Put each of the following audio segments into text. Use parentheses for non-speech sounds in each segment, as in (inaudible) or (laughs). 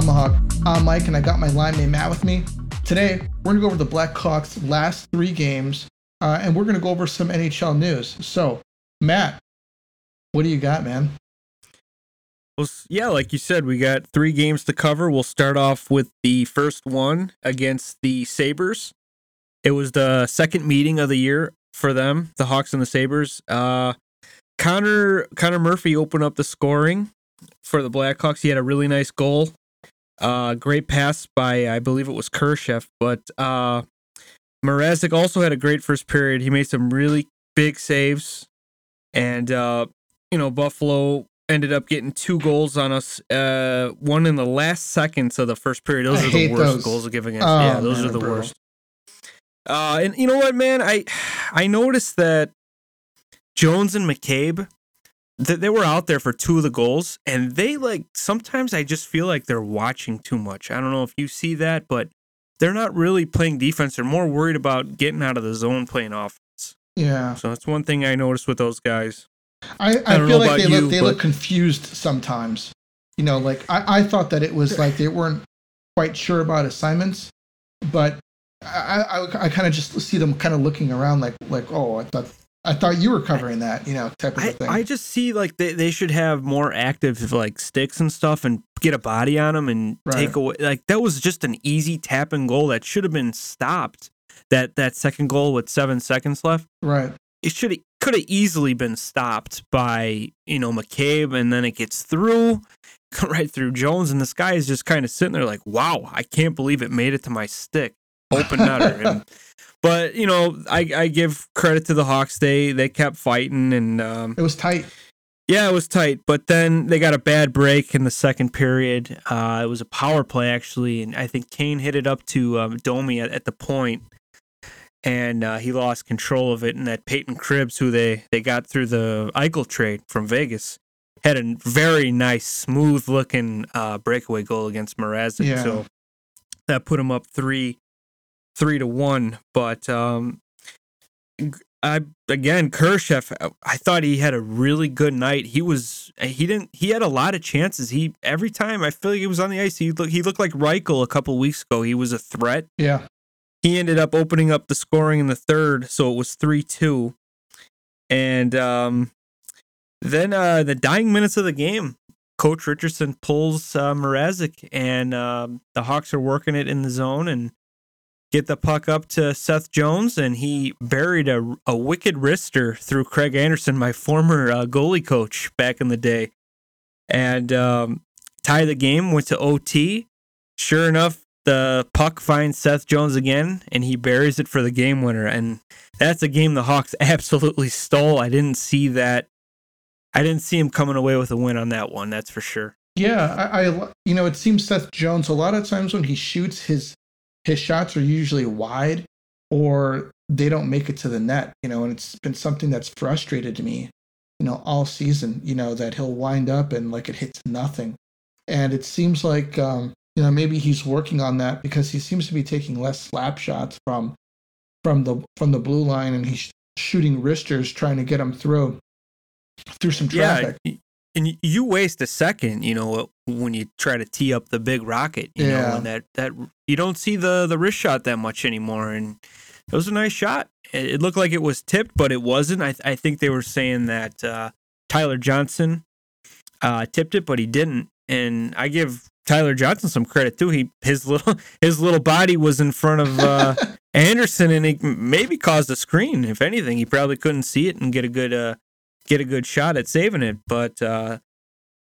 Tomahawk. I'm Mike, and I got my line name Matt with me. Today, we're gonna go over the Blackhawks' last three games, uh, and we're gonna go over some NHL news. So, Matt, what do you got, man? Well, yeah, like you said, we got three games to cover. We'll start off with the first one against the Sabres. It was the second meeting of the year for them, the Hawks and the Sabres. Uh, Connor Connor Murphy opened up the scoring for the Blackhawks. He had a really nice goal. Uh, great pass by I believe it was Kurashev, but uh, Mrazek also had a great first period. He made some really big saves, and uh, you know Buffalo ended up getting two goals on us. Uh, one in the last seconds of the first period. Those I are the worst those. goals of giving us. Oh, yeah, those man, are the worst. Uh, and you know what, man? I I noticed that Jones and McCabe they were out there for two of the goals, and they like sometimes I just feel like they're watching too much. I don't know if you see that, but they're not really playing defense. They're more worried about getting out of the zone, playing offense. Yeah, So that's one thing I noticed with those guys. I, I, I feel like they about look you, they but- look confused sometimes. You know, like I, I thought that it was like they weren't quite sure about assignments, but I I, I kind of just see them kind of looking around like like oh I thought I thought you were covering that you know type of I, thing. I just see like they, they should have more active like sticks and stuff and get a body on them and Right. take away like that was just an easy tap and goal that should have been stopped. That that second goal with seven seconds left. right. it should could have easily been stopped by you know McCabe, and then it gets through (laughs) right through Jones, and this guy is just kind of sitting there like, "Wow, I can't believe it made it to my stick, open (laughs) nutter." and, but you know, I, I give credit to the Hawks; they they kept fighting, and um, It was tight. yeah, it was tight. But then they got a bad break in the second period. Uh, it was a power play actually, and I think Kane hit it up to um, Domi at, at the point, and uh, he lost control of it. And that Peyton Krebs, who they they got through the Eichel trade from Vegas, had a very nice, smooth looking uh, breakaway goal against Mrazek. Yeah. So that put him up three three to one. But um, I again Kurashev. I thought he had a really good night. He was he didn't he had a lot of chances. He every time I feel like he was on the ice. He look he looked like Reichel a couple weeks ago. He was a threat. Yeah. He ended up opening up the scoring in the third, so it was three two. And um, then uh, the dying minutes of the game, Coach Richardson pulls uh, Mrazek, and um, the Hawks are working it in the zone and get the puck up to Seth Jones, and he buried a, a wicked wrister through Craig Anderson, my former uh, goalie coach back in the day, and um, tie the game. Went to OT. Sure enough, the puck finds Seth Jones again, and he buries it for the game winner. And that's a game the Hawks (laughs) absolutely stole. I didn't see that. I didn't see him coming away with a win on that one. That's for sure. Yeah, I, I you know it seems Seth Jones a lot of times when he shoots his his shots are usually wide or they don't make it to the net, you know, and it's been something that's frustrated me, you know, all season, you know, that he'll wind up and like it hits nothing. And it seems like um, you know, maybe he's working on that because he seems to be taking less slap shots from from the from the blue line and he's shooting wristers trying to get them through through some traffic. Yeah, and you waste a second, you know, when you try to tee up the big rocket, you Yeah. know, and that that you don't see the the wrist shot that much anymore. And it was a nice shot. It, it looked like it was tipped, but it wasn't. I I think they were saying that uh, Tyler Johnson uh, tipped it, but he didn't. And I give Tyler Johnson some credit too. He his little (laughs) his little body was in front of uh, (laughs) Anderson, and he maybe caused a screen. If anything, he probably couldn't see it and get a good uh, get a good shot at saving it. But uh,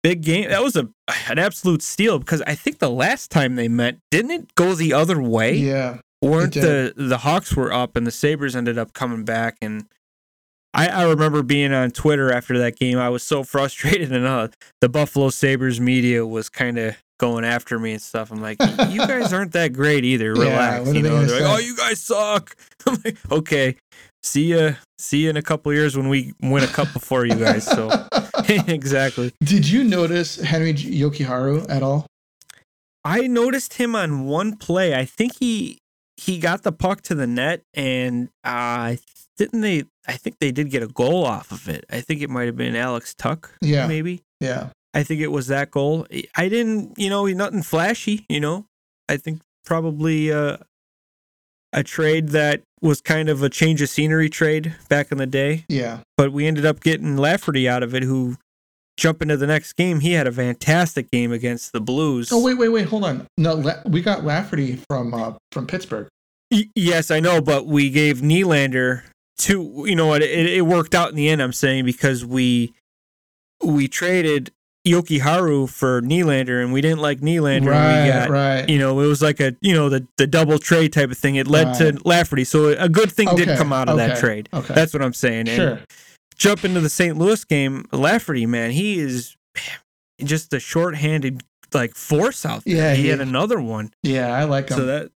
big game. That was a an absolute steal because I think the last time they met, didn't it go the other way? yeah. Weren't the the Hawks were up and the Sabers ended up coming back and. I, I remember being on Twitter after that game. I was so (laughs) frustrated, and uh, the Buffalo Sabers media was kind of going after me and stuff. I'm like, you guys (laughs) aren't that great either. Relax. are you know, they're like, oh, you guys suck. (laughs) I'm like, okay, see ya, see you in a couple years when we win a cup before you guys. So (laughs) (laughs) exactly. Did you notice Henri Jokiharju at all? I noticed him on one play. I think he he got the puck to the net, and uh, didn't they? I think they did get a goal off of it. I think it might have been Alex Tuch. Yeah. maybe. Yeah. I think it was that goal. I didn't, you know, nothing flashy. You know, I think probably uh, a trade that was kind of a change of scenery trade back in the day. Yeah. But we ended up getting Lafferty out of it, who jump into the next game. He had a fantastic game against the Blues. Oh wait, wait, wait, hold on. No, La- we got Lafferty from uh, from Pittsburgh. Y- yes, I know, but we gave Nylander two. You know what? It, it worked out in the end. I'm saying because we we traded Jokiharju for Nylander, and we didn't like Nylander. Right, and we got, right. You know, it was like a you know the the double trade type of thing. It led to Lafferty, so a good thing did come out of that trade. okay. That's what I'm saying. And Sure. jump into the St. Louis game, Lafferty, man, he is just a shorthanded like force out there. Yeah, he he- had another one. Yeah, I like him. So that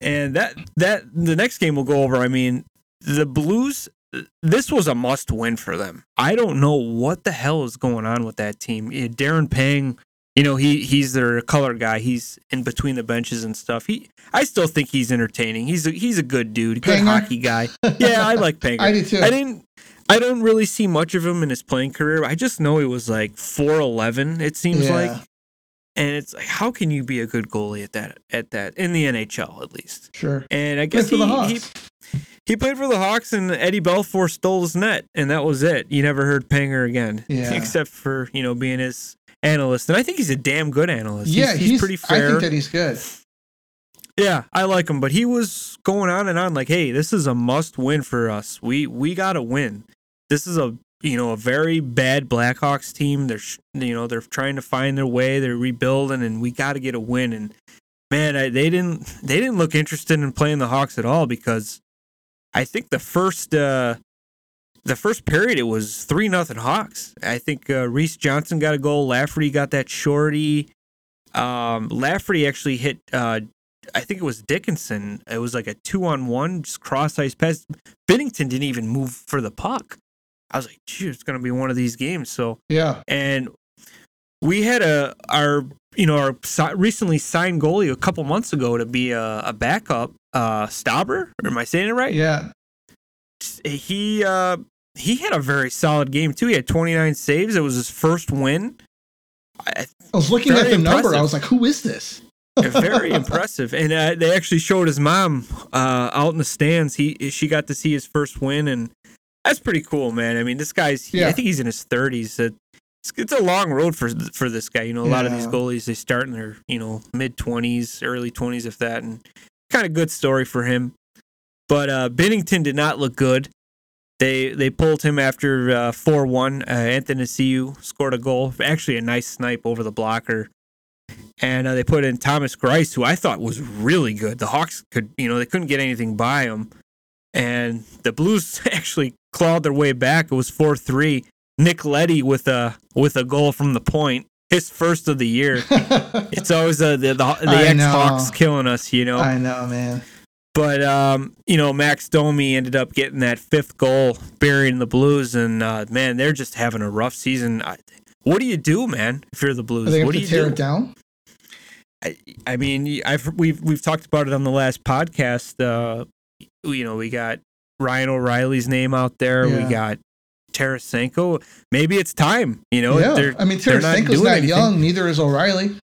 and that that the next game we'll go over. I mean, the Blues. This was a must win for them. I don't know what the hell is going on with that team. Darren Pang, you know he he's their color guy. He's in between the benches and stuff. He I still think he's entertaining. He's a, he's a good dude, good Panger? hockey guy. Yeah, I like Pang. (laughs) I do too. I didn't. I don't really see much of him in his playing career. I just know he was like four eleven. It seems Yeah. like, and it's like, how can you be a good goalie at that at that in the NHL at least? Sure. And I guess for he, the he. He played for the Hawks, and Eddie Belfour stole his net, and that was it. You never heard Panger again, Yeah. (laughs) except for you know being his analyst. And I think he's a damn good analyst. yeah, he's, he's, pretty fair. I think that he's good. Yeah, I like him, but he was going on and on like, "Hey, this is a must win for us. We we got to win. This is a you know a very bad Blackhawks team. They're you know they're trying to find their way. They're rebuilding, and we got to get a win." And man, I, they didn't they didn't look interested in playing the Hawks at all because I think the first uh the first period it was three nothing Hawks. I think uh, Reese Johnson got a goal. Lafferty got that shorty. Um, Lafferty actually hit. Uh, I think it was Dickinson. It was like a two on one, just cross ice pass. Binnington didn't even move for the puck. I was like, gee, it's gonna be one of these games. So Yeah. and we had a our you know our recently signed goalie a couple months ago to be a, a backup. Uh, Stauber, am I saying it right? Yeah. He uh he had a very solid game too. He had 29 saves. It was his first win. I, I was looking at the number. I was like, who is this? very impressive. And uh, they actually showed his mom uh, out in the stands. He she got to see his first win, and that's pretty cool, man. I mean, this guy's Yeah. I think he's in his thirties. It's, it's a long road for for this guy. You know, a lot of these goalies they start in their you know mid twenties, early twenties, if that, and kind of good story for him. But uh, Binnington did not look good. They they pulled him after four one. Uh, Athanasiou scored a goal, actually a nice snipe over the blocker, and uh, they put in Thomas Greiss, who I thought was really good. The Hawks could you know they couldn't get anything by him, and the Blues (laughs) actually clawed their way back. It was four three. Nick Leddy with a with a goal from the point, his first of the year. (laughs) It's always uh, the the, the ex Hawks killing us, you know. I know, man. But um, you know, Max Domi ended up getting that fifth goal, burying the Blues, and uh, man, they're just having a rough season. I, what do you do, man? If you're the Are Blues, what to do you tear do? it down? I, I mean, I've we've we've talked about it on the last podcast. Uh, you know, we got Ryan O'Reilly's name out there. Yeah. We got Tarasenko. Maybe it's time. You know, yeah. they're, I mean, not Tarasenko's not, anything. young. Neither is O'Reilly.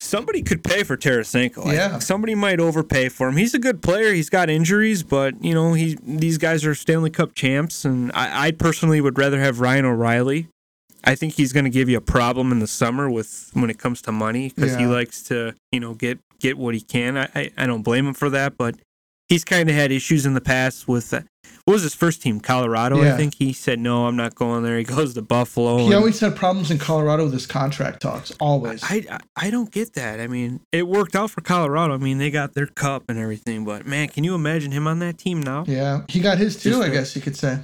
somebody could pay for Tarasenko. Yeah. somebody might overpay for him. He's a good player. He's got injuries, but you know, he these guys are Stanley Cup champs, and I, I personally would rather have Ryan O'Reilly. I think he's going to give you a problem in the summer with when it comes to money because he likes to, you know, get get what he can. I I, I don't blame him for that, but he's kind of had issues in the past with uh, what was his first team, Colorado. I think he said no, I'm not going there. He goes to Buffalo. He always had problems in Colorado with his contract talks. Always. I, I I don't get that. I mean, it worked out for Colorado. I mean, they got their cup and everything, but man, can you imagine him on that team now? yeah. He got his too, Just I guess you could say.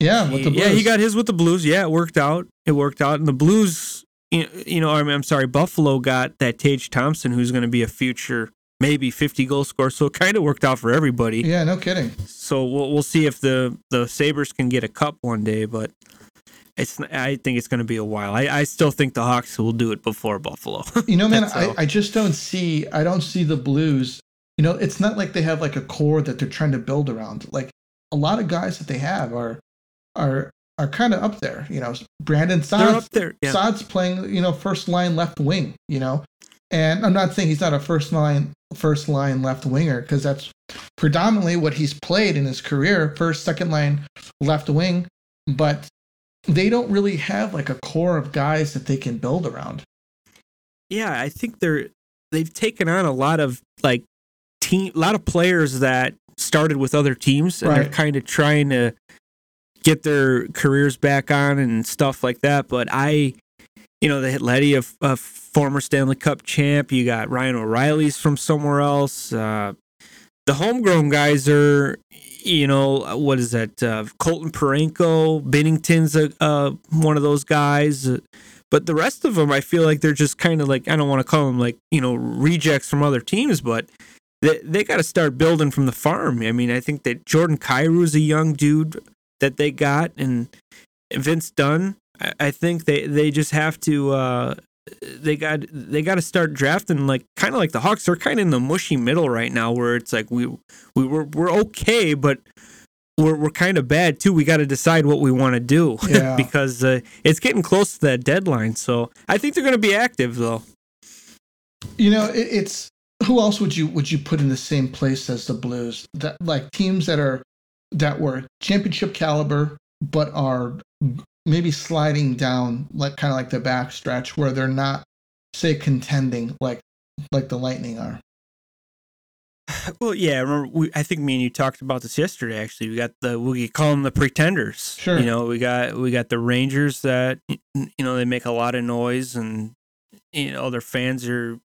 Yeah, with the yeah, he got his with the Blues. Yeah, it worked out. It worked out, and the Blues, you you know, I mean, I'm sorry, Buffalo got that Tage Thompson, who's going to be a future maybe 50 goal scorer. So it kind of worked out for everybody. Yeah, no kidding. So we'll we'll see if the the Sabers can get a cup one day, but. It's. I think it's going to be a while. I, I still think the Hawks will do it before Buffalo. (laughs) You know, man, I. I just don't see I don't see the Blues. You know, it's not like they have like a core that they're trying to build around. Like a lot of guys that they have are are are kind of up there. You know, Brandon They're up there. Yeah. Saad's playing, you know, first line left wing. You know, and I'm not saying he's not a first line first line left winger because that's predominantly what he's played in his career, first second line left wing. But they don't really have like a core of guys that they can build around. yeah, I think they're they've taken on a lot of like team, a lot of players that started with other teams, and they're kind of trying to get their careers back on and stuff like that. But I, you know, they had Leddy, a, a former Stanley Cup champ. You got Ryan O'Reilly's from somewhere else. Uh, the homegrown guys are, you know, what is that? Uh, Colton Parayko, Binnington's a, uh, one of those guys. Uh, but the rest of them, I feel like they're just kind of like I don't want to call them like you know rejects from other teams, but they they got to start building from the farm. I mean, I think that Jordan Kyrou a young dude that they got, and Vince Dunn. I, I think they they just have to. Uh, they got they got to start drafting like kind of like the Hawks. They're kind of in the mushy middle right now, where it's like we we were we're okay, but we're we're kind of bad too. We got to decide what we want to do (laughs) Yeah. because uh, it's getting close to that deadline. So I think they're going to be active though. You know, it, it's who else would you would you put in the same place as the Blues? That like teams that are that were championship caliber, but are maybe sliding down like kind of like the backstretch where they're not say contending like like the Lightning are. Well, yeah, I remember we, I think me and you talked about this yesterday. Actually, we got the we call them the pretenders. Sure. You know, we got we got the Rangers that you know they make a lot of noise, and you know their fans are,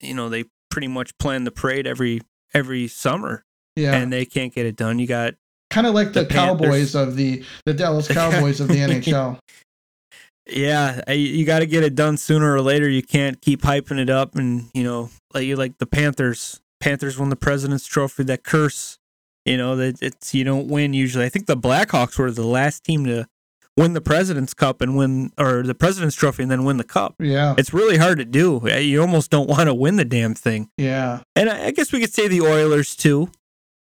you know, they pretty much plan the parade every every summer, Yeah, and they can't get it done. You got kind of like the, the. Cowboys of the the Dallas (laughs) Cowboys of the NHL. Yeah, you got to get it done sooner or later. You can't keep hyping it up, and you know, like you like the Panthers. Panthers won the President's Trophy. That curse, you know, that it's you don't win usually. I think the Blackhawks were the last team to win the President's Cup and win, or the President's Trophy and then win the Cup. Yeah, It's really hard to do. You almost don't want to win the damn thing. yeah, And I I guess we could say the Oilers too.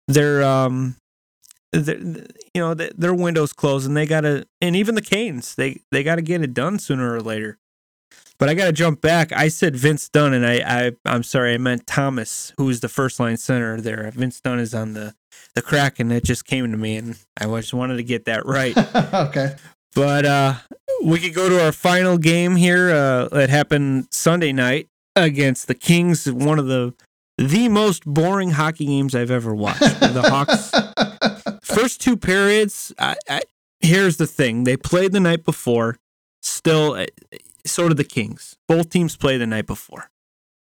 They're um, you know, their window's closed, and they gotta, and even the Canes, they they gotta get it done sooner or later. But I gotta jump back. I said Vince Dunn, and I, I I'm sorry, I meant Thomas, who is the first line center there. Vince Dunn is on the the crack, and it just came to me, and I just wanted to get that right. (laughs) okay. But uh, we could go to our final game here. Uh, that happened Sunday night against the Kings. One of the the most boring hockey games I've ever watched. The Hawks (laughs) first two periods. I, I, here's the thing: they played the night before. Still, uh, so did the Kings. Both teams played the night before.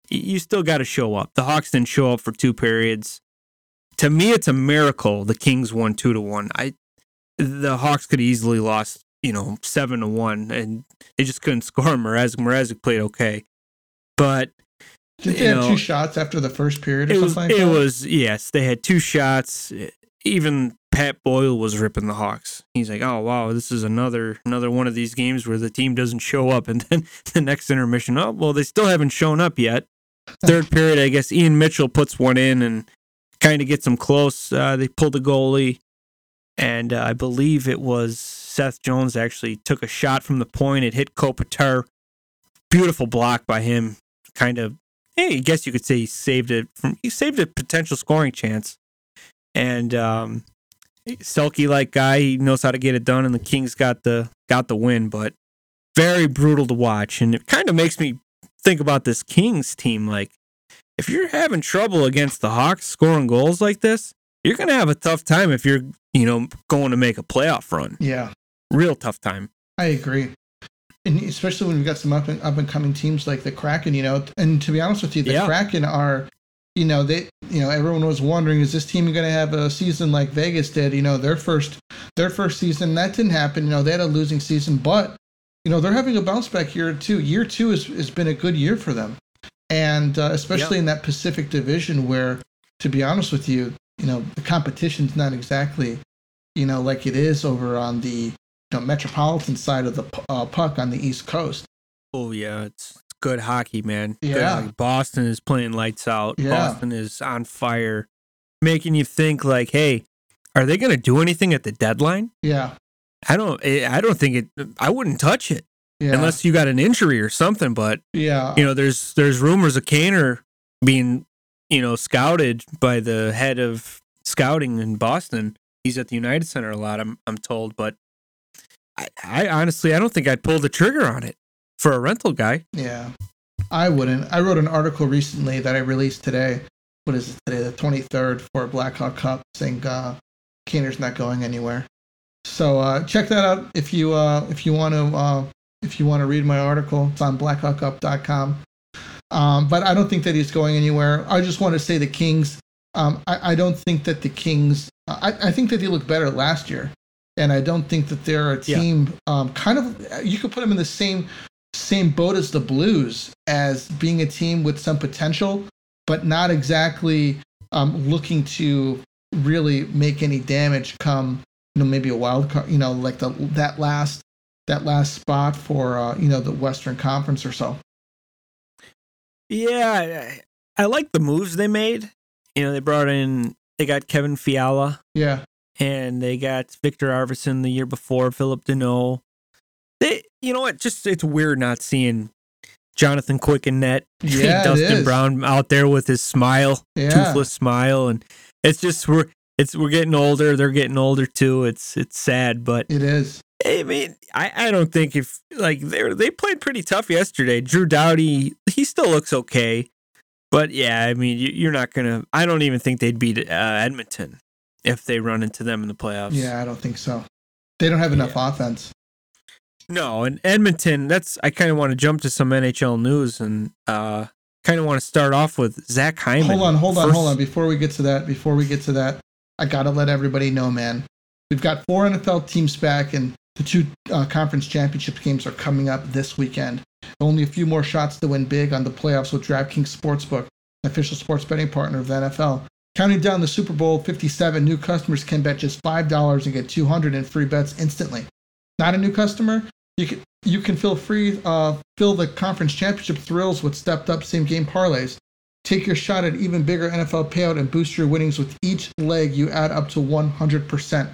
You still got to show up. The Hawks didn't show up for two periods. To me, it's a miracle the Kings won two to one. I the Hawks could easily lost, you know, seven to one, and they just couldn't (laughs) score. Mrazek Mrazek played okay, but Did they you have two shots after the first period or it was something like it that? was yes, they had two shots. Even Pat Boyle was ripping the Hawks. He's like, "Oh wow, this is another another one of these games where the team doesn't show up." (laughs) And then the next intermission, oh well, they still haven't shown up yet. Third period, I guess Ian Mitchell puts one in and kind of gets them close. Uh, they pulled the goalie, and uh, I believe it was Seth Jones actually took a shot from the point. It hit Kopitar. Beautiful block by him. Kind of, hey, I guess you could say he saved it from. He saved a potential scoring chance. And um, Selke like guy, he knows how to get it done, and the Kings got the got the win. But very brutal to watch, and it kind of makes me think about this Kings team. Like, if you're having trouble against the Hawks scoring goals like this, you're gonna have a tough time if you're, you know, going to make a playoff run. yeah. Real tough time. I agree. And especially when we've got some up and up and coming teams like the Kraken, you know, and to be honest with you, the Yeah. Kraken are, you know, they, you know, everyone was wondering, is this team going to have a season like Vegas did? You know, their first, their first season that didn't happen. You know, they had a losing season, but you know, they're having a bounce back year too. Year two has has been a good year for them, and uh, especially in that Pacific Division, where, to be honest with you, you know, the competition's not exactly, you know, like it is over on the you know, metropolitan side of the uh, puck on the East Coast. Oh yeah, it's good hockey, man. Yeah. hockey. Boston is playing lights out. Yeah. Boston is on fire, making you think like, hey, are they going to do anything at the deadline? Yeah, I don't. eh, I don't think it. I wouldn't touch it Yeah. unless you got an injury or something. But yeah. you know, there's there's rumors of Kaner being you know scouted by the head of scouting in Boston. He's at the United Center a lot. I'm I'm told, but I, I honestly I don't think I'd pull the trigger on it for a rental guy. Yeah, I wouldn't. I wrote an article recently that I released today. What is it today? The 23rd for Blackhawk Up, saying uh, Kaner's not going anywhere. So uh, check that out if you uh, if you want to uh, if you want to read my article. It's on blackhawkup.com. Um, but I don't think that he's going anywhere. I just want to say the Kings. Um, I, I don't think that the Kings. I, I think that they looked better last year, and I don't think that they're a Yeah. team. Um, kind of, you could put them in the same same boat as the Blues as being a team with some potential, but not exactly um, looking to really make any damage. Come, you know, maybe a wild card. You know, like the that last that last spot for uh, you know the Western Conference or so. Yeah, I, I like the moves they made. You know, they brought in they got Kevin Fiala Yeah, and they got Viktor Arvidsson the year before, Phillip Danault. They, you know what? Just it's weird not seeing Jonathan Quick and net, (laughs) Yeah, Dustin. Brown out there with his smile, yeah, toothless smile, and it's just we're it's we're getting older. They're getting older too. It's it's sad, but it is. I mean, I, I don't think if like they they played pretty tough yesterday. Drew Doughty, he still looks okay, but yeah, I mean, you, you're not gonna. I don't even think they'd beat uh, Edmonton if they run into them in the playoffs. Yeah, I don't think so. They don't have enough offense. No, and Edmonton. That's I kind of want to jump to some NHL news and uh kind of want to start off with Zach Hyman. Hold on, hold on, First- hold on. Before we get to that, before we get to that, I gotta let everybody know, man. We've got four NFL teams back, and the two uh, conference championship games are coming up this weekend. Only a few more shots to win big on the playoffs with DraftKings Sportsbook, an official sports betting partner of the NFL. Counting down the Super Bowl 57, new customers can bet just five dollars and get 200 in free bets instantly. Not a new customer? You can you can feel free uh, fill the conference championship thrills with stepped up same game parlays. Take your shot at even bigger NFL payout and boost your winnings with each leg you add up to 100%.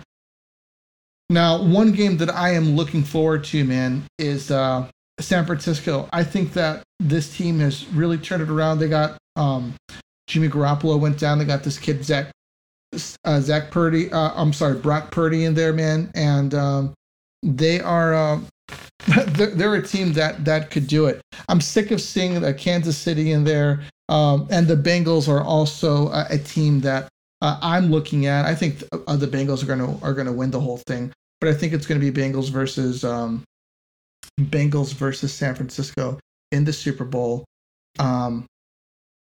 Now, one game that I am looking forward to, man, is uh, San Francisco. I think that this team has really turned it around. They got um, Jimmy Garoppolo went down. They got this kid Zach uh, Zach Purdy. Uh, I'm sorry, Brock Purdy in there, man, and um, they are. (laughs) They're, a team that that could do it. I'm sick of seeing Kansas City in there, um, and the Bengals are also a, a team that uh, I'm looking at. I think uh, the Bengals are gonna are gonna win the whole thing, but I think it's gonna be Bengals versus um, Bengals versus San Francisco in the Super Bowl. Um,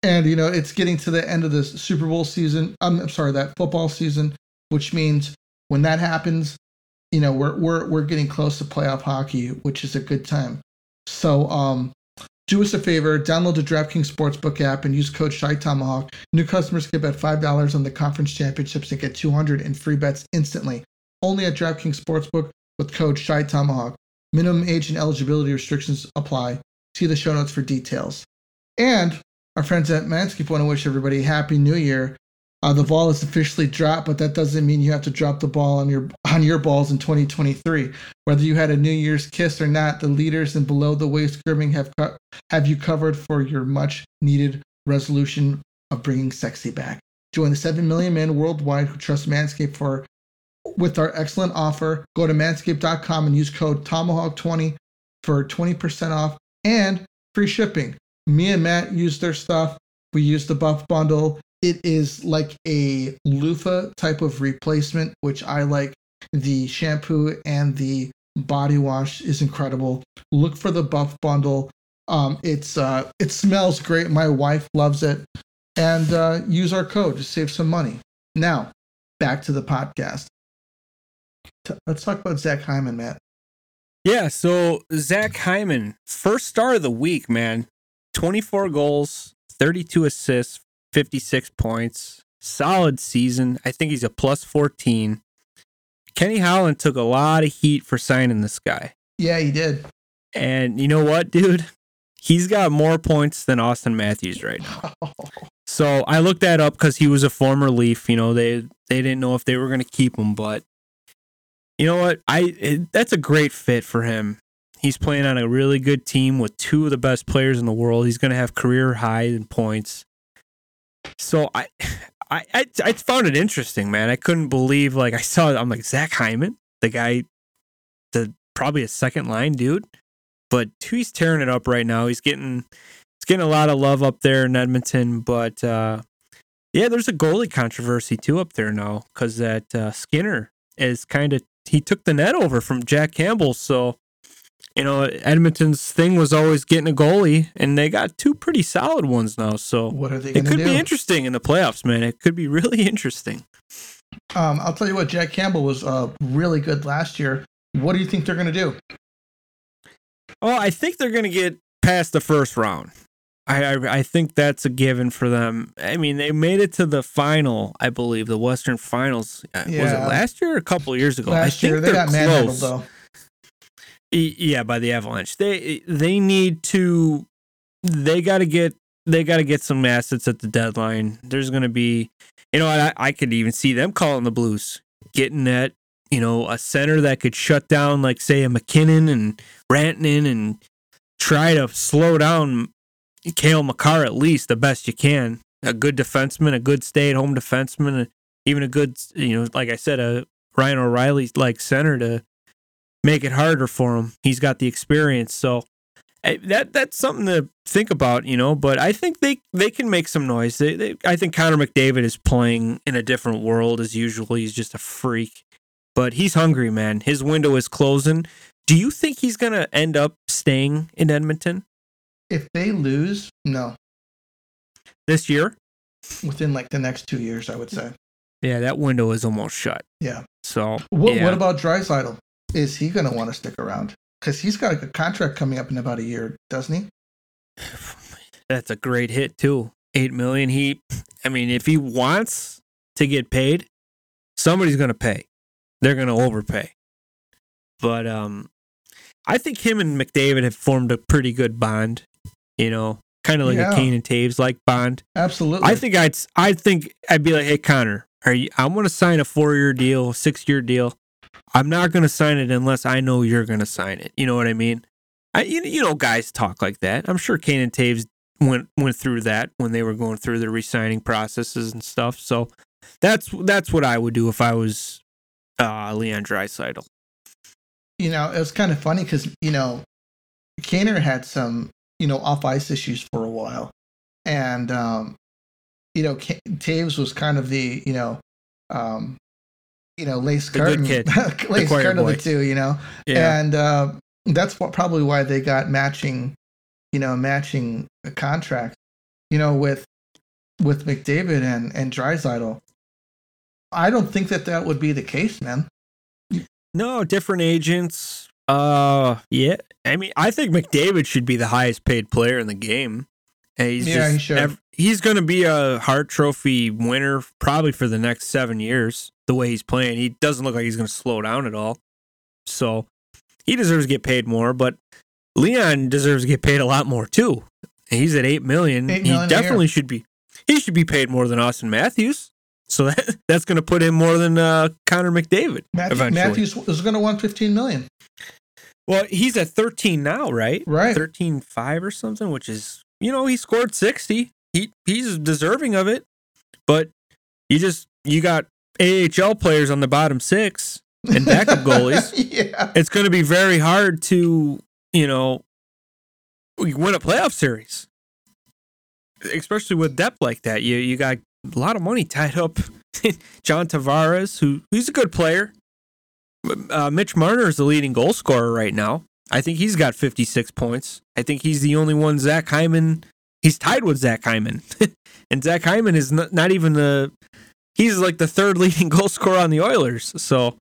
and you know it's getting to the end of the Super Bowl season. I'm, I'm sorry, that football season, which means when that happens, you know we're we're we're getting close to playoff hockey, which is a good time. So um, do us a favor, download the DraftKings Sportsbook app and use code Shy Tomahawk. New customers can bet five dollars on the conference championships and get two hundred in free bets instantly. Only at DraftKings Sportsbook with code Shy Tomahawk. Minimum age and eligibility restrictions apply. See the show notes for details. And our friends at Manscaped want to wish everybody a happy new year. Uh, the ball is officially dropped, but that doesn't mean you have to drop the ball on your on your balls in 2023. Whether you had a New Year's kiss or not, the leaders in below the waist grooming have co- have you covered for your much needed resolution of bringing sexy back. Join the 7 million men worldwide who trust Manscaped for with our excellent offer. Go to manscaped.com and use code Tomahawk20 for 20% off and free shipping. Me and Matt use their stuff. We use the buff bundle. It is like a loofah type of replacement, which I like. The shampoo and the body wash is incredible. Look for the buff bundle. Um, it's uh, it smells great. My wife loves it, and uh, use our code to save some money. Now, back to the podcast. Let's talk about Zach Hyman, Matt. Yeah, so Zach Hyman, first star of the week, man. 24 goals, 32 assists, 56 points. Solid season. I think he's a plus 14. Kenny Holland took a lot of heat for signing this guy. Yeah, he did. And you know what, dude? He's got more points than Auston Matthews right now. (laughs) So I looked that up because he was a former Leaf. You know, they they didn't know if they were going to keep him, but You know what? I it, that's a great fit for him. He's playing on a really good team with two of the best players in the world. He's going to have career high in points. So I, I, I, I found it interesting, man. I couldn't believe like I saw. I'm like Zach Hyman, the guy, the probably a second line dude, but he's tearing it up right now. He's getting, he's getting a lot of love up there in Edmonton. But uh, yeah, there's a goalie controversy too up there now because that uh, Skinner is kind of he took the net over from Jack Campbell. So, you know, Edmonton's thing was always getting a goalie, and they got two pretty solid ones now. So, What are they it could do? be interesting in the playoffs, man. It could be really (laughs) interesting. um, I'll tell you what, Jack Campbell was uh, really good last year. What do you think they're going to do? Oh, I think they're going to get past the first round. I, I I think that's a given for them. I mean, they made it to the final, I believe, the Western Finals. Uh, Was it last year or a couple of years ago? I Last think year they got manhandled close. though. Yeah, by the Avalanche. They they need to they got to get they got to get some assets at the deadline. There's going to be you know, I I could even see them calling the Blues, getting that, you know, a center that could shut down like say a MacKinnon and Rantanen and try to slow down Cale Makar at least the best you can. A good defenseman, a good stay-at-home defenseman, even a good, you know, like I said, a Ryan O'Reilly like center to make it harder for him. He's got the experience, so that that's something to think about, you know. But I think they they can make some noise. They, they I think Connor McDavid is playing in a different world as usual. He's just a freak, but he's hungry, man. His window is closing. Do you think he's gonna end up staying in Edmonton If they lose, no, this year? within like the next two years, I would say. Yeah, that window is almost shut. Yeah. So What, yeah. what about Draisaitl? Is he going to want to stick around? Because he's got a contract coming up in about a year, doesn't he? (sighs) That's a great hit too. Eight million. He, I mean, if he wants to get paid, somebody's gonna pay. They're gonna overpay. But um, I think him and McDavid have formed a pretty good bond. You know, kind of like Yeah. a Kane and Toews like bond. Absolutely. I think I'd, I think I'd be like, hey Connor, are you? I'm gonna sign a four year deal, six year deal. I'm not gonna sign it unless I know you're gonna sign it. You know what I mean? I, you, you know, guys talk like that. I'm sure Kane and Toews went went through that when they were going through the re-signing processes and stuff. So that's that's what I would do if I was uh, Leon Draisaitl. you know, it was kind of funny because, you know, Kaner had some, you know, off ice issues for a while. And, um, you know, Toews was kind of the, you know, um, you know, lace The curtain, (laughs) lace choir curtain of the two, you know, Yeah, and uh, that's what probably why they got matching, you know, matching contracts, you know, with with McDavid and and Draisaitl. I don't think that that would be the case, man. no different agents. Uh, yeah. I mean, I think McDavid should be the highest paid player in the game. And he's Yeah, just he should. ev- he's going to be a Hart Trophy winner probably for the next seven years. The way he's playing, he doesn't look like he's going to slow down at all. So he deserves to get paid more, but Leon deserves to get paid a lot more too. He's at eight million. Eight he definitely should be. He should be paid more than Auston Matthews. So that, (laughs) that's going to put him more than uh, Connor McDavid. Matthew, eventually. Matthews is going to want 15 million. Well, he's at 13 now, right? Right. 13.5 or something, which is, you know, he scored 60. He he's deserving of it. But you just you got AHL players on the bottom 6 and backup (laughs) goalies. yeah. It's going to be very hard to, you know, win a playoff series. Especially with depth like that. You you got a lot of money tied up. (laughs) John Tavares, who who's a good player. Uh, Mitch Marner is the leading goal scorer right now. I think he's got 56 points. I think he's the only one. Zach Hyman, he's tied with Zach Hyman, (laughs) and Zach Hyman is not, not even the. He's like the third leading (laughs) goal scorer on the Oilers. So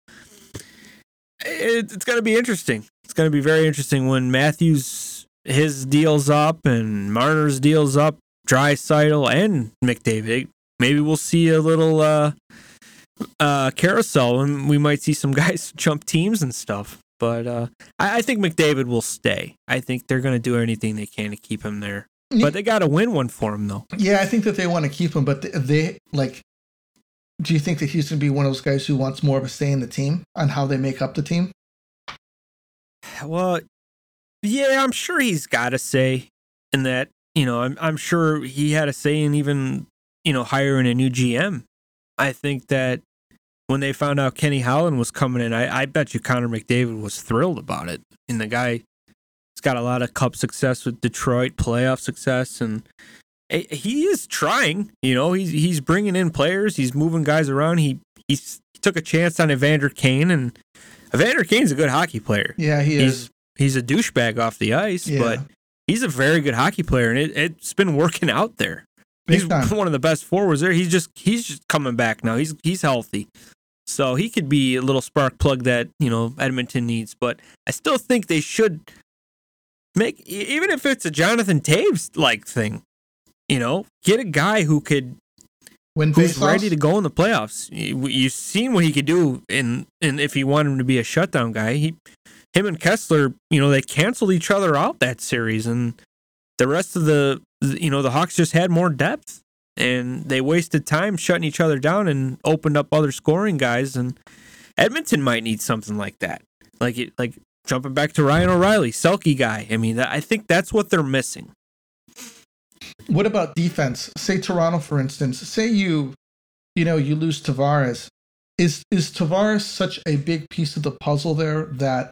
it, it's going to be interesting. It's going to be very interesting when Matthews his deals up and Marner's deals up, Draisaitl and McDavid. Maybe we'll see a little uh, uh, carousel and we might see some (laughs) guys jump teams and stuff. But uh, I, I think McDavid will stay. I think they're going to do anything they can to keep him there. But they got to win one for him, though. Yeah, I think that they want to keep him, but they, they like do you think that he's going to be one of those guys who wants more of a say in the team on how they make up the team? Well, yeah, I'm sure he's got a say in that. You know, I'm I'm sure he had a say in even you know hiring a new GM. I think that when they found out Kenny Holland was coming in, I, I bet you Connor McDavid was thrilled about it. And the guy, he's got a lot of cup success with Detroit, playoff success, and Eh, he is trying. You know, he's he's bringing in players, he's moving guys around. He he's, he took a chance on Evander Kane, and Evander Kane's a good hockey player. Yeah, he he's, is. He's a douchebag off the ice, Yeah. but he's a very good hockey player, and it, it's been working out there. Big he's time. one of the best forwards there. He's just he's just coming back now. He's he's healthy. So he could be a little spark plug that, you know, Edmonton needs, but I still think they should make even if it's a Jonathan Toews like thing, you know, get a guy who could When who's ready to go in the playoffs. You- You've seen what he could do and in if he wanted him to be a shutdown guy. He him and Kesler, you know, they canceled each other out that series and the rest of the you know, the Hawks just had more depth and they wasted time shutting each other down and opened up other scoring guys and Edmonton might need something like that. Like it like jumping back to Ryan O'Reilly, Selke guy. I mean, I think that's what they're missing. What about defense? Say Toronto, for instance. Say you, you know, you lose Tavares. Is is Tavares such a big piece of the puzzle there that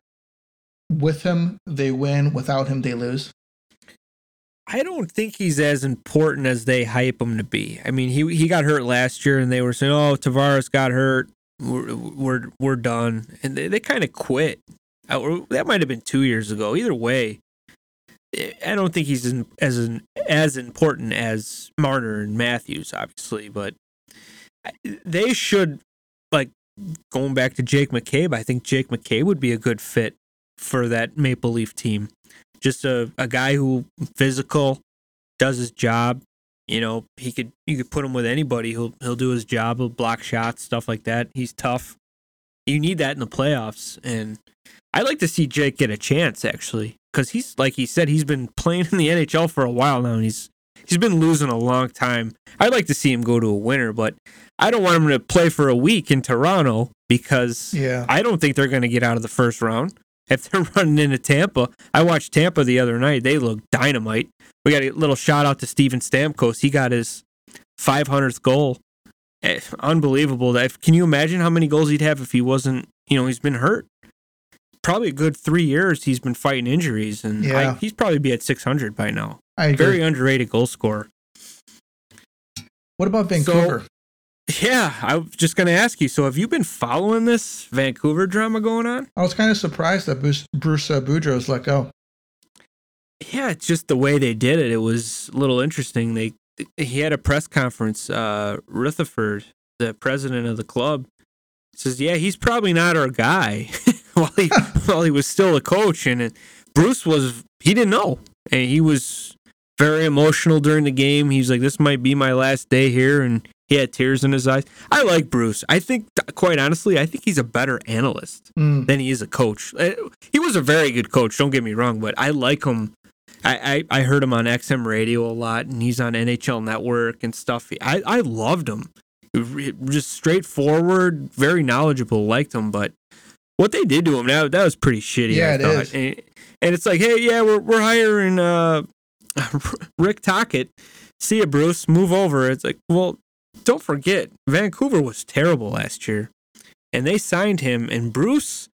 with him they win, without him they lose? I don't think he's as important as they hype him to be. I mean, he he got hurt last year, and they were saying, "Oh, Tavares got hurt. We're we're, we're done," and they, they kind of quit. Uh, or That might have been two years ago. Either way, I- don't think he's as as important as Marner and Matthews, obviously, but they should like going back to Jake McCabe. I think Jake McCabe would be a good fit for that Maple Leaf team. Just a, a guy who physical does his job you know he could you could put him with anybody. He'll he'll do his job he'll block shots stuff like that. He's tough. You need that in the playoffs and i'd like to see jake get a chance actually because he's like he said he's been playing in the nhl for a while now and he's he's been losing a long time i'd like to see him go to a winner but i don't want him to play for a week in toronto because Yeah. I don't think they're going to get out of the first round. If they're (laughs) running into Tampa, I watched Tampa the other night. They look dynamite. We got a little shout out to Steven Stamkos. He got his 500th goal. Eh, Unbelievable. That can you imagine how many goals he'd have if he wasn't? You know, he's been hurt. Probably a good three years. He's been fighting injuries, and I- he's probably be at 600 by now. I agree. Very underrated goal scorer. what about Vancouver? Yeah, I was just going to ask you. So, have you been following this Vancouver drama going on? I was kind of surprised that Bruce, Bruce uh, Boudreau's let go. Yeah, it's just the way they did it. It was a little interesting. They he had a press conference. Uh, Rutherford, the president of the club, says, "Yeah, he's probably not our guy." (laughs) (laughs) while he while he was still a coach, and it, Bruce was he didn't know, and he was very emotional during the game. He's like, "This might be my last day here," and he had tears in his eyes. I like Bruce. I think, quite honestly, I think he's a better analyst Mm. than he is a coach. Uh, He was a very good coach. Don't get me wrong, but I like him. I, I, I heard him on XM radio a lot, and he's on NHL Network and stuff. I, I loved him. Just straightforward, very knowledgeable. Liked him, but what they did to him that that was pretty shitty. Yeah, I it is. And, and it's like, hey, yeah, we're we're hiring uh, (laughs) Rick Tocchet. See ya, Bruce. Move over. It's like, well, don't forget, Vancouver was terrible last year, and they signed him, and Bruce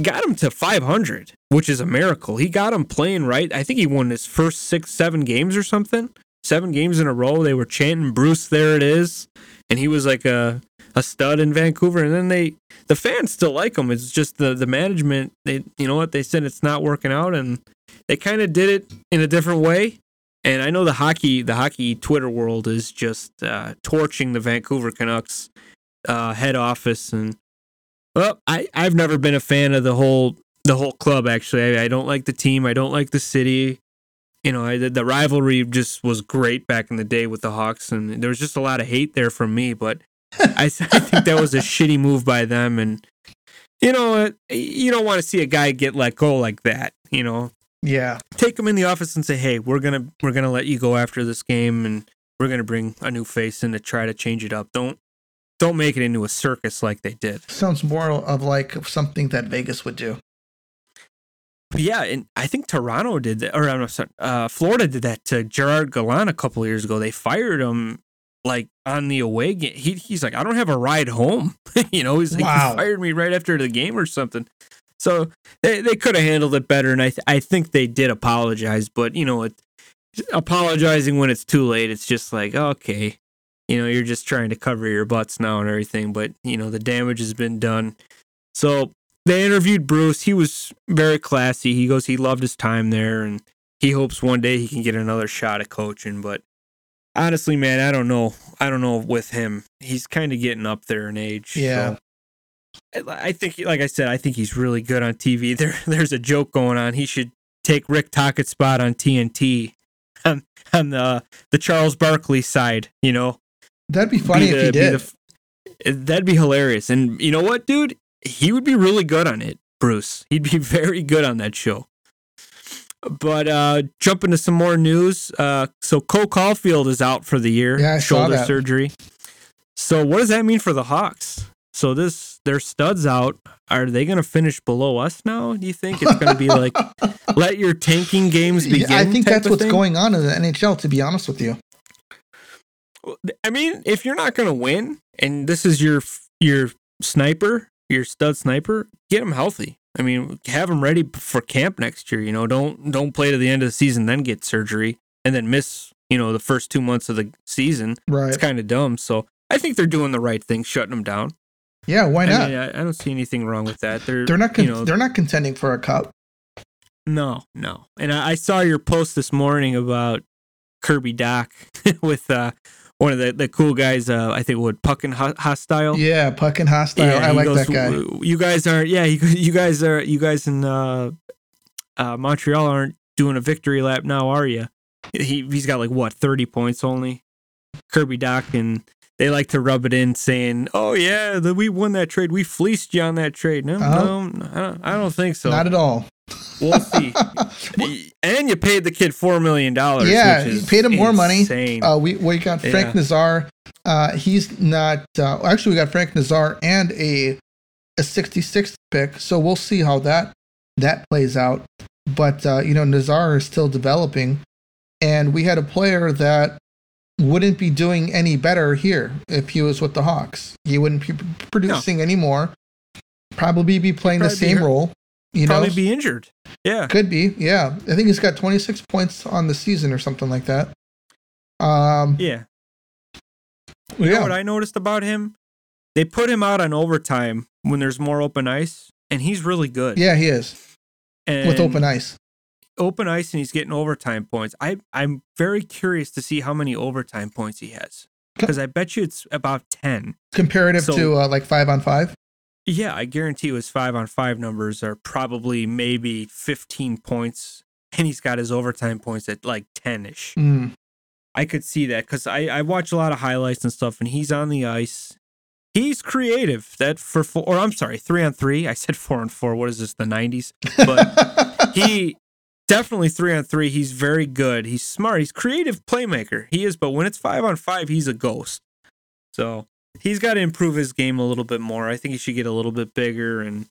got him to 500, which is a miracle. He got him playing right. I think he won his first six, seven games or something. Seven games in a row. They were chanting Bruce, there it is, and he was like a a stud in Vancouver. And then they, the fans still like him. It's just the the management. They, you know what they said, it's not working out, and they kind of did it in a different way. And I know the hockey, the hockey Twitter world is just uh, torching the Vancouver Canucks uh, head office, and well, I I've never been a fan of the whole the whole club. Actually, I, I don't like the team. I don't like the city. You know, I, the, the rivalry just was great back in the day with the Hawks, and there was just a lot of hate there from me. But I think that was a (laughs) shitty move by them, and you know, you don't want to see a guy get let go like that. You know, Yeah. take him in the office and say, "Hey, we're gonna we're gonna let you go after this game, and we're gonna bring a new face in to try to change it up. Don't don't make it into a circus like they did. Sounds more of like something that Vegas would do. But yeah, and I think Toronto did that, or I'm sorry, uh, Florida did that to Gerard Gallant a couple years ago. They fired him like on the away game. He, he's like, I don't have a ride home. (laughs) you know, he's like, Wow. you fired me right after the game or something. So they, they could have handled it better, and I th- I think they did apologize. But you know, it, apologizing when it's too late, it's just like okay, you know, you're just trying to cover your butts now and everything. But you know, the damage has been done. So they interviewed Bruce. He was very classy. He goes, he loved his time there, and he hopes one day he can get another shot at coaching. But honestly, man, I don't know. I don't know with him. He's kind of getting up there in age. Yeah. So I think, like I said, I think he's really good on TV. (laughs) There, there's a joke going on. He should take Rick Tocchet's spot on TNT (laughs) on on the the Charles Barkley side. You know, That'd be funny be if the- he be did. the that'd be hilarious. And you know what, dude? He would be really good on it, Bruce. He'd be (laughs) very good on that show. But uh jump into some more news. Uh so Cole Caufield is out for the year, Yeah, I shoulder surgery. So what does that mean for the Hawks? So this their studs out. Are they going to finish below us now? Do you think it's going to be like (laughs) let your tanking games begin? Yeah, I think that's what's thing? going on in the NHL. To be honest with you, I mean, if you're not going to win, and this is your your sniper, your stud sniper, get him healthy. I mean, have him ready for camp next year. You know, don't don't play to the end of the season, then get surgery, and then miss you know the first two months of the season. right? It's kind of dumb. So I think they're doing the right thing, shutting him down. yeah, why I not? mean, I, I don't see anything wrong with that. They're they're not. Con- you know, they're not contending for a cup. No, no. And I, I saw your post this morning about Kirby Dach (laughs) with uh, one of the, the cool guys. Uh, I think would Puck and Hostile. Yeah, puck and hostile. I like goes, that guy. You guys are, yeah. You, you guys are, you guys in uh, uh, Montreal aren't doing a victory lap now, are you? He he's got like what thirty points only. Kirby Dach and they like to rub it in, saying, "Oh yeah, the, we won that trade. We fleeced you on that trade." No, Oh. no, I don't, I don't think so. not at all. We'll see. (laughs) and you paid the kid four million dollars. Yeah, which you paid him more money. Uh, we we got Frank Yeah. Nazar. Uh, he's not. Uh, actually, we got Frank Nazar and a a 66th pick. So we'll see how that that plays out. But uh, you know, Nazar is still developing, and we had a player that wouldn't be doing any better here if he was with the Hawks. He wouldn't be p- producing anymore. Probably be playing the Probably be same hurt. role. You Probably know, be injured. Yeah. could be. Yeah, I think he's got 26 points on the season or something like that. Um, Yeah. You know yeah. what I noticed about him? They put him out on overtime when there's more open ice, and he's really good. Yeah, he is and with open ice. open ice, and he's getting overtime points. I I'm very curious to see how many overtime points he has because I bet you it's about ten. Comparative So- to uh, like five on five. Yeah, I guarantee you his five on five numbers are probably maybe 15 points, and he's got his overtime points at like 10 ish. Mm. I could see that because I, I watch a lot of highlights and stuff, and he's on the ice. He's creative. That for four, or I'm sorry, three on three. I said four on four. What is this, the 90s? But (laughs) he definitely three on three. He's very good. He's smart. He's creative playmaker. He is, but when it's five on five, he's a ghost. So he's got to improve his game a little bit more. I think he should get a little bit bigger and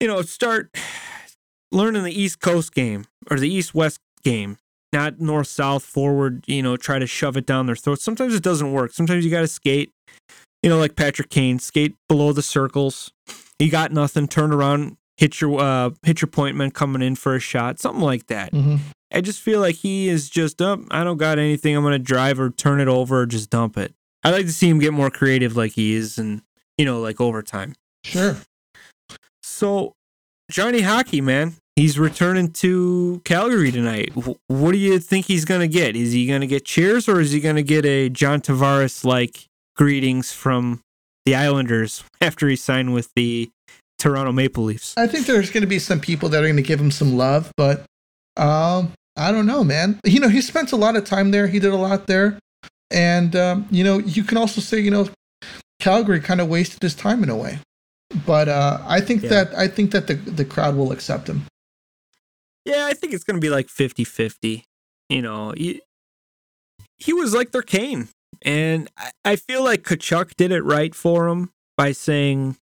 you know start learning the East Coast game or the East West game, not North South forward. You know, try to shove it down their throat. Sometimes it doesn't work. Sometimes you got to skate. You know, like Patrick Kane, skate below the circles. You got nothing. Turn around, hit your uh, hit your point man coming in for a shot, something like that. Mhm. I just feel like he is just up. I don't got anything. I'm gonna drive or turn it over or just dump it. I like to see him get more creative, like he is, and you know, like overtime. Sure. So, Johnny Hockey, man, he's returning to Calgary tonight. What do you think he's gonna get? Is he gonna get cheers or is he gonna get a John Tavares like greetings from the Islanders (laughs) after he signed with the Toronto Maple Leafs? I think there's going to be some people that are going to give him some love, but um, I don't know, man. You know, he spent a lot of time there. He did a lot there, and um, you know, you can also say, you know, Calgary kind of wasted his time in a way. But uh, I think Yeah. that I think that the the crowd will accept him. Yeah, I think it's going to be like 50 50. You know, he, he was like their Kane. And I, I feel like Tkachuk did it right for him by saying,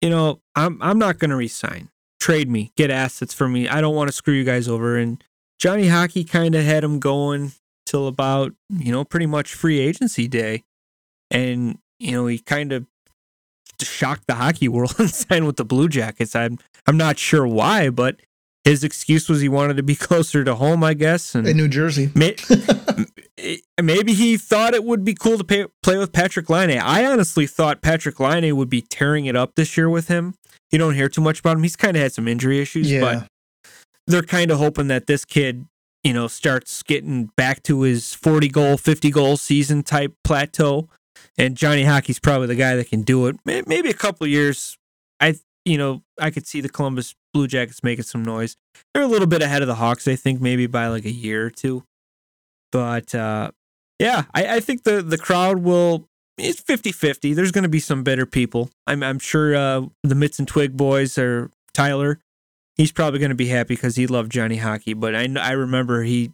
you know, I'm I'm not gonna resign. Trade me, get assets for me. I don't want to screw you guys over. And Johnny Hockey kind of had him going till about, you know, pretty much free agency day. And, you know, he kind of shocked the hockey (laughs) world and signed with the Blue Jackets. I'm I'm not sure why, but his excuse was he wanted to be (laughs) closer to home, I guess. And in New Jersey. may, (laughs) maybe he thought it would be cool to pay, play with Patrick Laine. I honestly thought Patrick Laine would be tearing it up this year with him. You don't hear too much about him. He's kind of had some injury issues, Yeah. but they're kind of hoping that this kid, you know, starts getting back to his 40 goal, 50 goal season type plateau. And Johnny Hockey's probably the guy that can do it. Maybe a couple years. I, you know, I could see the Columbus Blue Jackets making some noise. They're a little bit ahead of the Hawks, I think, maybe by like a year or two. But uh, yeah, I, I think the the crowd will. It's 50-50. There's going to be some better people. I'm I'm sure uh, the Mitts and Twig boys or Tyler. He's probably going to be happy because he loved Johnny Hockey. But I I remember he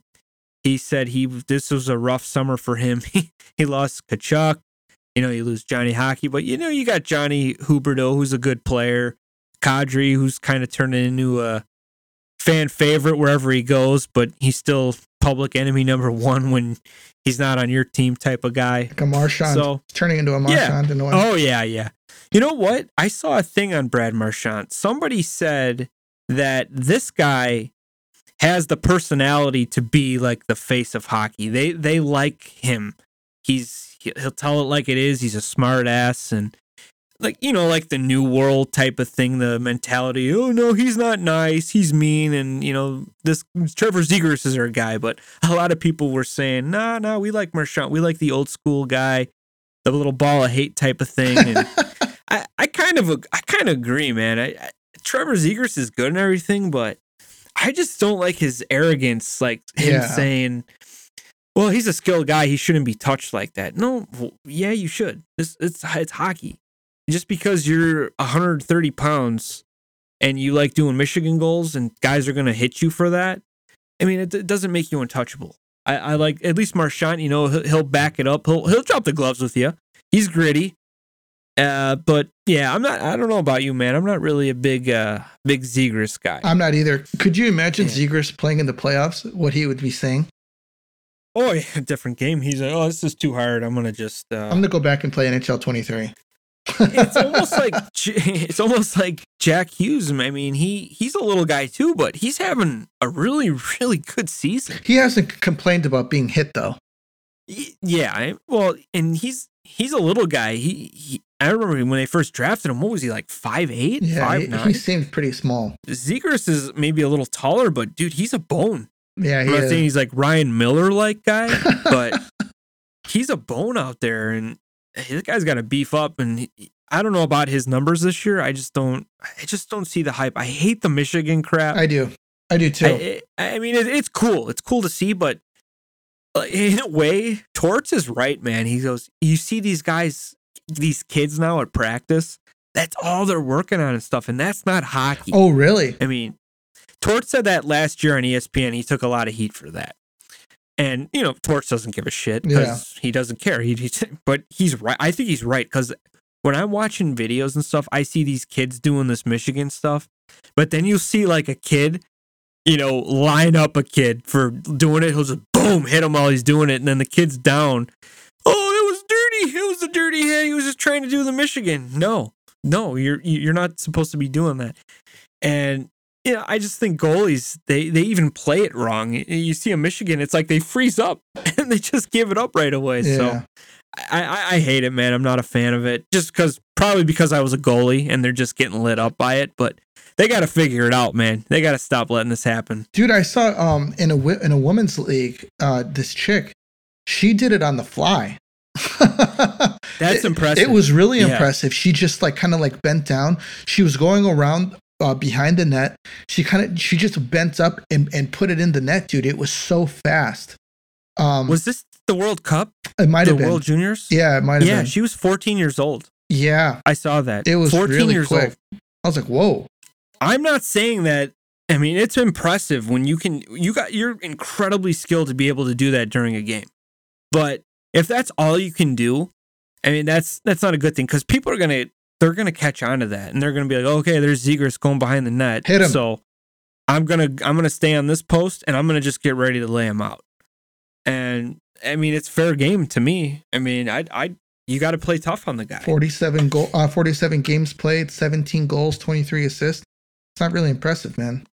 he said he this was a rough summer for him. (laughs) He he lost Tkachuk. You know, you lose Johnny Hockey, but you know you got Johnny Huberdeau, who's a good player. Kadri, who's kind of turning into a fan favorite wherever he goes, but he's still public enemy number (laughs) one when he's not on your team type of guy. Like a Marchand. So- turning into a Yeah. Marchand in a. Oh yeah, yeah. You know what? I saw a thing on Brad Marchand. Somebody said that this guy has the personality to be like the face of hockey. They they like him. He's he'll tell it like it is. He's a smart ass and like you know like the new world type of thing the mentality oh no he's not nice he's mean and you know this trevor zegras is our guy but a lot of people were saying nah nah we like marchand we like the old school guy the little ball of hate type of thing and (laughs) I, I kind of I kind of agree, man. I, I Trevor Zegras is good and everything, but I just don't like his arrogance, like him Yeah. saying, "Well, he's a skilled guy; he shouldn't be touched like that." No, well, yeah, you should. This it's it's hockey. Just because you're 130 pounds and you like doing Michigan goals, and guys are gonna hit you for that. I mean, it, it doesn't make you untouchable. I, I like at least Marchand. You know, he'll, he'll back it up. He'll he'll drop the gloves with you. He's gritty. Uh, but yeah, I'm not. I don't know about you, man. I'm not really a big, uh, big Zegras guy. I'm not either. Could you imagine Yeah. Zegras playing in the playoffs? What he would be saying? oh (laughs) yeah, different game. He's like, oh, this is too hard. I'm gonna just. Uh, I'm gonna go back and play NHL 23. it's almost like (laughs) it's almost like Jack Hughes. I mean, he he's a little guy too, but he's having a really, really good season. he hasn't complained about being hit though. Yeah, well, and he's he's a little guy. He, he I remember when they first drafted him. What was he like? Five eight, Yeah, five he, nine. he seemed pretty small. Zegras is maybe a little taller, but dude, he's a bone. Yeah, I'm not is. saying he's like Ryan Miller like guy, (laughs) but he's a bone out there, and this guy's got to beef up. And he- I don't know about his numbers this year. I just don't. I just don't see the hype. I hate the Michigan crap. I do. I do too. I, I mean, it, it's cool. It's cool to see, but in a way, Torts is right, man. He goes, you see these guys, these kids now at practice. That's all they're working on and stuff, and that's not hockey. oh, really? I mean, Torts said that last year on ESPN. He took a lot of heat for that. And, you know, Torts doesn't give a shit because he doesn't care. He, he's, but he's right. I think he's right because when I'm watching videos and stuff, I see these kids doing this Michigan stuff. But then you see like a kid, you know, line up a kid for doing it. He'll just boom, hit him while he's doing it. And then the kid's down. It was dirty. It was a dirty hit. He was just trying to do the Michigan. No, no, you're you're not supposed to be doing that. And you know, I just think goalies they they even play it wrong. You see a Michigan, it's like they freeze up (laughs) and they just give it up right away. Yeah. So I, I I hate it, man. I'm not a fan of it. Just because probably because I was a goalie and they're just getting lit up by it. But they got to figure it out, man. They got to stop letting this happen. Dude, I saw um in a in a women's league, uh, this chick, she did it on the fly. (laughs) That's It- impressive. It was really Yeah. impressive. She just like kind of like bent down. She was going around uh, behind the net. She kind of she just bent up and, and put it in the net, dude. It was so fast. Um, Was this the World Cup? it might have been. World Juniors? yeah, it might have been. Yeah, been. she was 14 years old. yeah, I saw that. it was 14 really years quick. old. I was like, whoa. I'm not saying that. I mean, it's impressive when you can. You got. You're incredibly skilled to be able to do that during a game. But if that's all you can do, I mean that's that's not a good thing because people are gonna they're gonna catch on to that and they're gonna be like, okay, there's Zegras going behind the net, Hit him. So I'm gonna I'm gonna stay on this post and I'm gonna just get ready to lay him out. And I mean, it's fair game to me. I mean, I I you got to play tough on the guy. 47 goal, uh, 47 games played, 17 goals, 23 assists. It's not really impressive, man.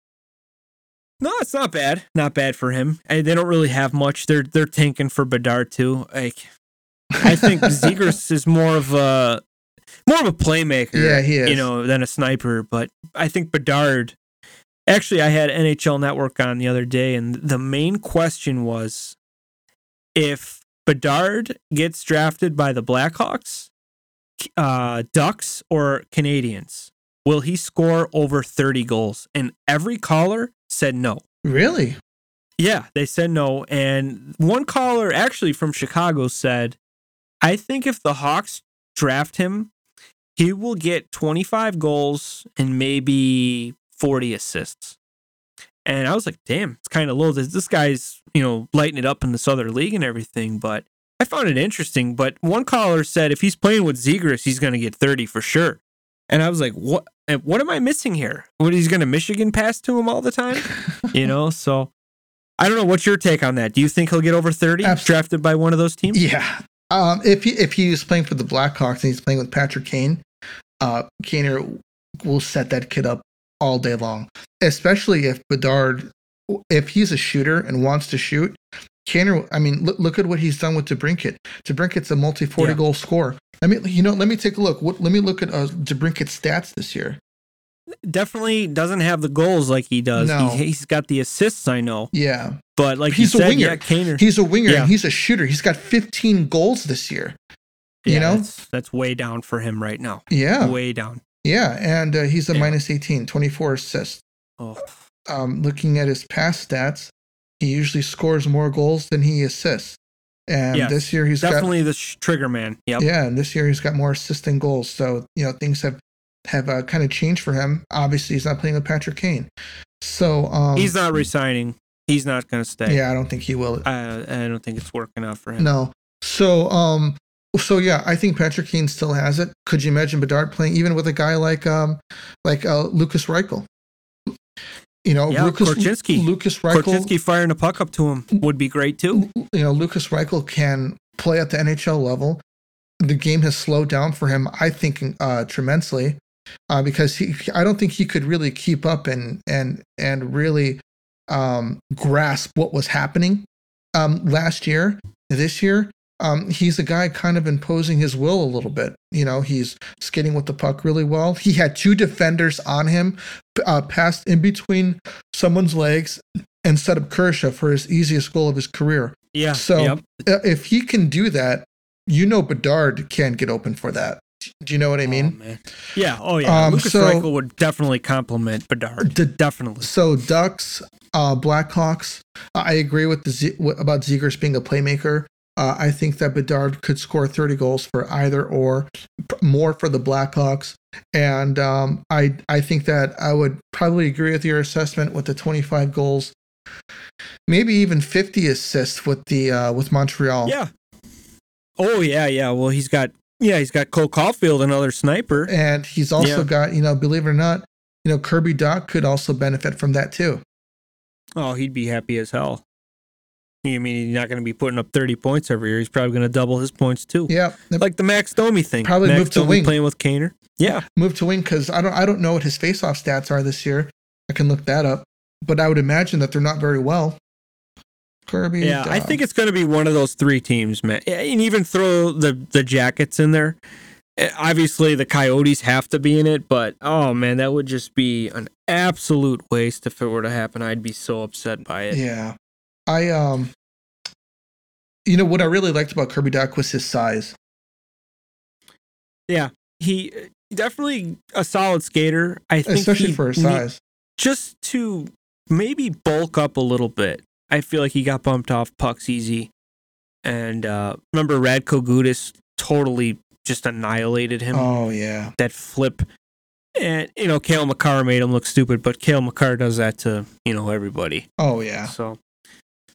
No, it's not bad. Not bad for him. I, they don't really have much. They're they're tanking for Bedard too. Like I think (laughs) Zegras is more of a more of a playmaker. Yeah, he is. You know, than a sniper. But I think Bedard. Actually, I had NHL Network on the other day, and the main question was if Bedard gets drafted by the Blackhawks, uh, Ducks, or Canadiens, will he score over 30 goals? And every caller said no. Really? Yeah, they said no. And one caller actually from Chicago said, I think if the Hawks draft him, he will get 25 goals and maybe 40 assists. And I was like, damn, it's kind of low. This, this guy's, you know, lighting it up in this other league and everything. But I found it interesting. But one caller said if he's playing with Zegras, he's going to get 30 for sure. And I was like, what? What am I missing here? What he's going to Michigan pass to him all the time? (laughs) you know, so I don't know. What's your take on that? Do you think he'll get over 30 Abs- drafted by one of those teams? Yeah. Um, if he if he was playing for the Blackhawks and he's playing with Patrick Kane, uh, Kaner will set that kid up all day long. Especially if Bedard, if he's a shooter and wants to shoot, Kaner. I mean, look, look at what he's done with DeBrincat. DeBrincat's a multi forty Yeah. goal scorer. Let me, you know, let me take a look. What, let me look at uh, stats this year. Definitely doesn't have the goals like he does. No. He, he's got the assists, I know. Yeah, But like He's a said, winger. yeah, Kaner. he's a winger Yeah. and he's a shooter. He's got fifteen goals this year. you yeah, know? that's, that's way down for him right now. Yeah, Way down. yeah, and uh, he's a minus 18, 24 assists. Oh, um, looking at his past stats, he usually scores more goals than he assists. And Yes, this year he's definitely the sh- trigger man. Yep. yeah, and this year he's got more assists than goals. So you know things have have uh, kind of changed for him. Obviously, he's not playing with Patrick Kane. So um, He's not resigning. He's not going to stay. yeah, I don't think he will. I, I don't think it's working out for him. No. So um, so yeah, I think Patrick Kane still has it. Could you imagine Bedard playing even with a guy like um like uh, Lucas Reichel? You know, Yeah, Lucas Korchinski. Lucas Reichel. Korchinski firing a puck up to him would be great too. you know, Lucas Reichel can play at the NHL level. The game has slowed down for him, I think, uh, tremendously, uh, because he, I don't think he could really keep up and and and really um, grasp what was happening um, last year. This year, um, he's a guy kind of imposing his will a little bit. You know, he's skating with the puck really well. He had two defenders on him, uh, passed in between someone's legs, and set up Kurashev for his easiest goal of his career. Yeah. So yep. uh, if he can do that, you know Bedard can't get open for that. Do you know what I Oh, mean? man. Yeah. Oh, yeah. Um, Lucas so- Reichel would definitely compliment Bedard. The- definitely. So Ducks, uh, Blackhawks. I agree with the Z- w- about Zegras being a playmaker. Uh, I think that Bedard could score 30 goals for either or, more for the Blackhawks. And um, I I think that I would probably agree with your assessment with the 25 goals, maybe even 50 assists with the uh, with Montreal. Yeah. Oh yeah, yeah. Well, he's got yeah, he's got Cole Caufield, another sniper. And he's also Yeah. got, you know, believe it or not, you know, Kirby Dach could also benefit from that too. Oh, he'd be happy as hell. I mean, he's not going to be putting up 30 points every year. He's probably going to double his points too. Yeah. Like the Max Domi thing. Probably Max move to Domi wing. playing with Kaner. Yeah. move to wing because I don't I don't know what his faceoff stats are this year. I can look that up, but I would imagine that they're not very well. Kirby. Yeah, I think it's going to be one of those three teams, man. And even throw the the Jackets in there. Obviously, the Coyotes have to be in it, but oh man, that would just be an absolute waste if it were to happen. I'd be so upset by it. Yeah, I um, you know what I really liked about Kirby Dach was his size. Yeah, he definitely a solid skater. I think, especially he for his size. just to maybe bulk up a little bit. I feel like he got bumped off pucks easy. And uh, remember, Radko Gudas totally just annihilated him. Oh yeah, That flip. And, you know, Cale Makar made him look stupid, but Cale Makar does that to, you know, everybody. oh yeah. So,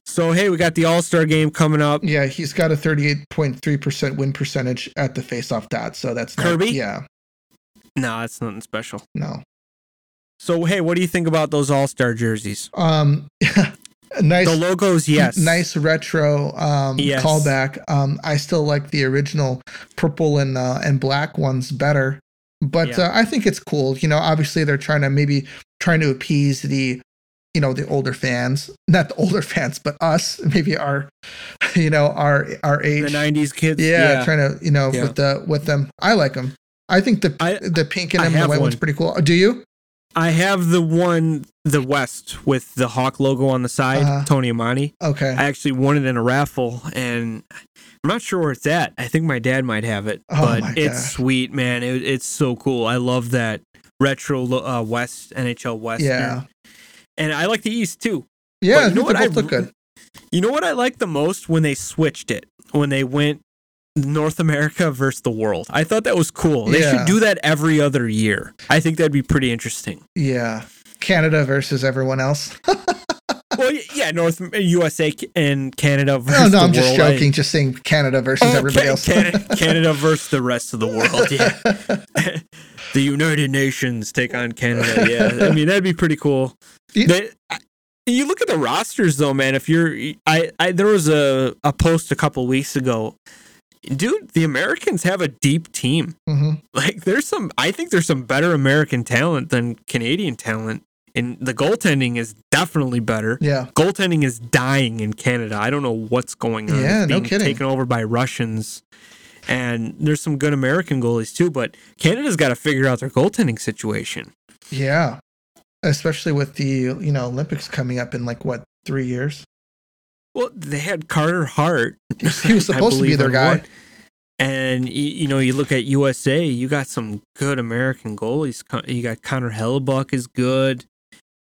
So hey, we got the All Star game coming up. Yeah, he's got a 38.3% win percentage at the faceoff dot. So that's not- Kirby? yeah, No, that's nothing special. no. So hey, what do you think about those All Star jerseys? Um, (laughs) nice. The logos, yes. Nice retro um, Yes. callback. Um, I still like the original purple and uh, and black ones better, but Yeah. uh, I think it's cool. You know, obviously they're trying to maybe trying to appease the you know the older fans, not the older (laughs) fans, but us, maybe our you know our our The age. '90s kids. yeah, trying to you know Yeah. with the with them. I like them. I think the I- the pink and the white one's pretty cool. Do you? I have the one, the West with the Hawk logo on the side, Uh-huh. Tony Amonte. Okay. I actually won it in a raffle, and I'm not sure where it's at. I think my dad might have it, Oh but it's gosh. sweet, man. It, it's so cool. I love that retro uh, West NHL West. Yeah. And I like the East too. Yeah, But you know what I look good. You know what I like the most when they switched it when they went North America versus the world. I thought that was cool. They Yeah. should do that every other year. I think that'd be pretty interesting. Yeah. Canada versus everyone else. (laughs) well, yeah, North USA and Canada versus No, no, I'm just world. I- joking. Just saying Canada versus Oh, everybody else. Canada, (laughs) Canada versus the rest of the world. Yeah, (laughs) (laughs) the United Nations take on Canada. Yeah, I mean that'd be pretty cool. Yeah. They, I- you look at the rosters though, man. If you're, I, I there was a a post a couple weeks ago. Dude, the Americans have a deep team. hmm Like, there's some. I think there's some better American talent than Canadian talent, and the goaltending is definitely better Yeah. goaltending is dying in Canada. I don't know what's going on. Yeah, it's no being kidding. taken over by Russians. And there's some good American goalies too, but Canada's got to figure out their goaltending situation. Yeah. Especially with the, you know, Olympics coming up in like what, three years? Well, they had Carter Hart. He was- he was (laughs) I supposed to be their guy. one. And you know, you look at USA, you got some good American goalies. You got Connor Hellebuyck is good.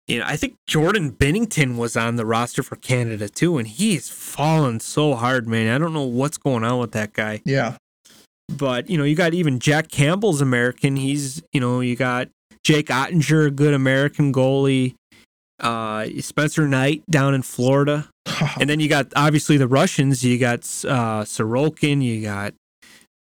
You know, I think Jordan Binnington was on the roster for Canada too, and he's fallen so hard, man. I don't know what's going on with that guy. Yeah. but you know you got even Jack Campbell's American. He's you know you got Jake Oettinger, a good American goalie. Uh, Spencer Knight down in Florida, (laughs) and then you got obviously the Russians. You got uh, Sorokin. You got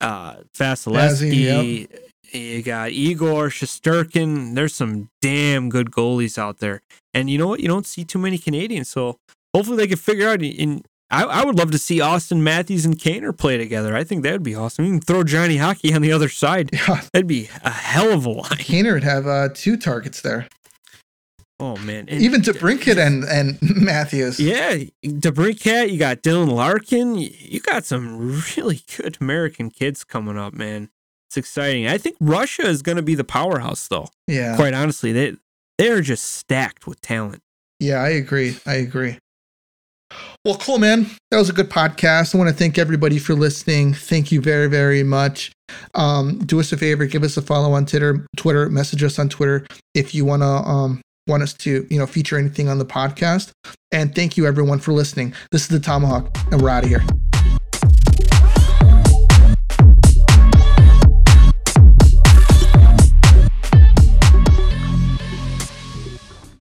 uh, Vasilevskiy. You got Igor Shesterkin. There's some damn good goalies out there, and you know what? You don't see too many Canadians, so hopefully they can figure out. In I, I would love to see Auston Matthews and Kaner play together. I think that would be awesome. You can throw Johnny Hockey on the other side. (laughs) Yeah. That'd be a hell of a line. Kaner would have uh, two targets there. Oh man, And- Even DeBrincat and, and (laughs) Matthews. yeah, DeBrincat. You got Dylan Larkin. You got some really good American kids coming up, man. It's exciting. I think Russia is going to be the powerhouse, though. Yeah. Quite honestly, they they are just stacked with talent. Yeah, I agree. I agree. Well, cool, man. That was a good podcast. I want to thank everybody for listening. Thank you very, very much. Um, do us a favor, give us a follow on Twitter. Twitter, message us on Twitter if you want to um, want us to, you know, feature anything on the podcast. And thank you, everyone, for listening. This is the Tomahawk, and we're out of here.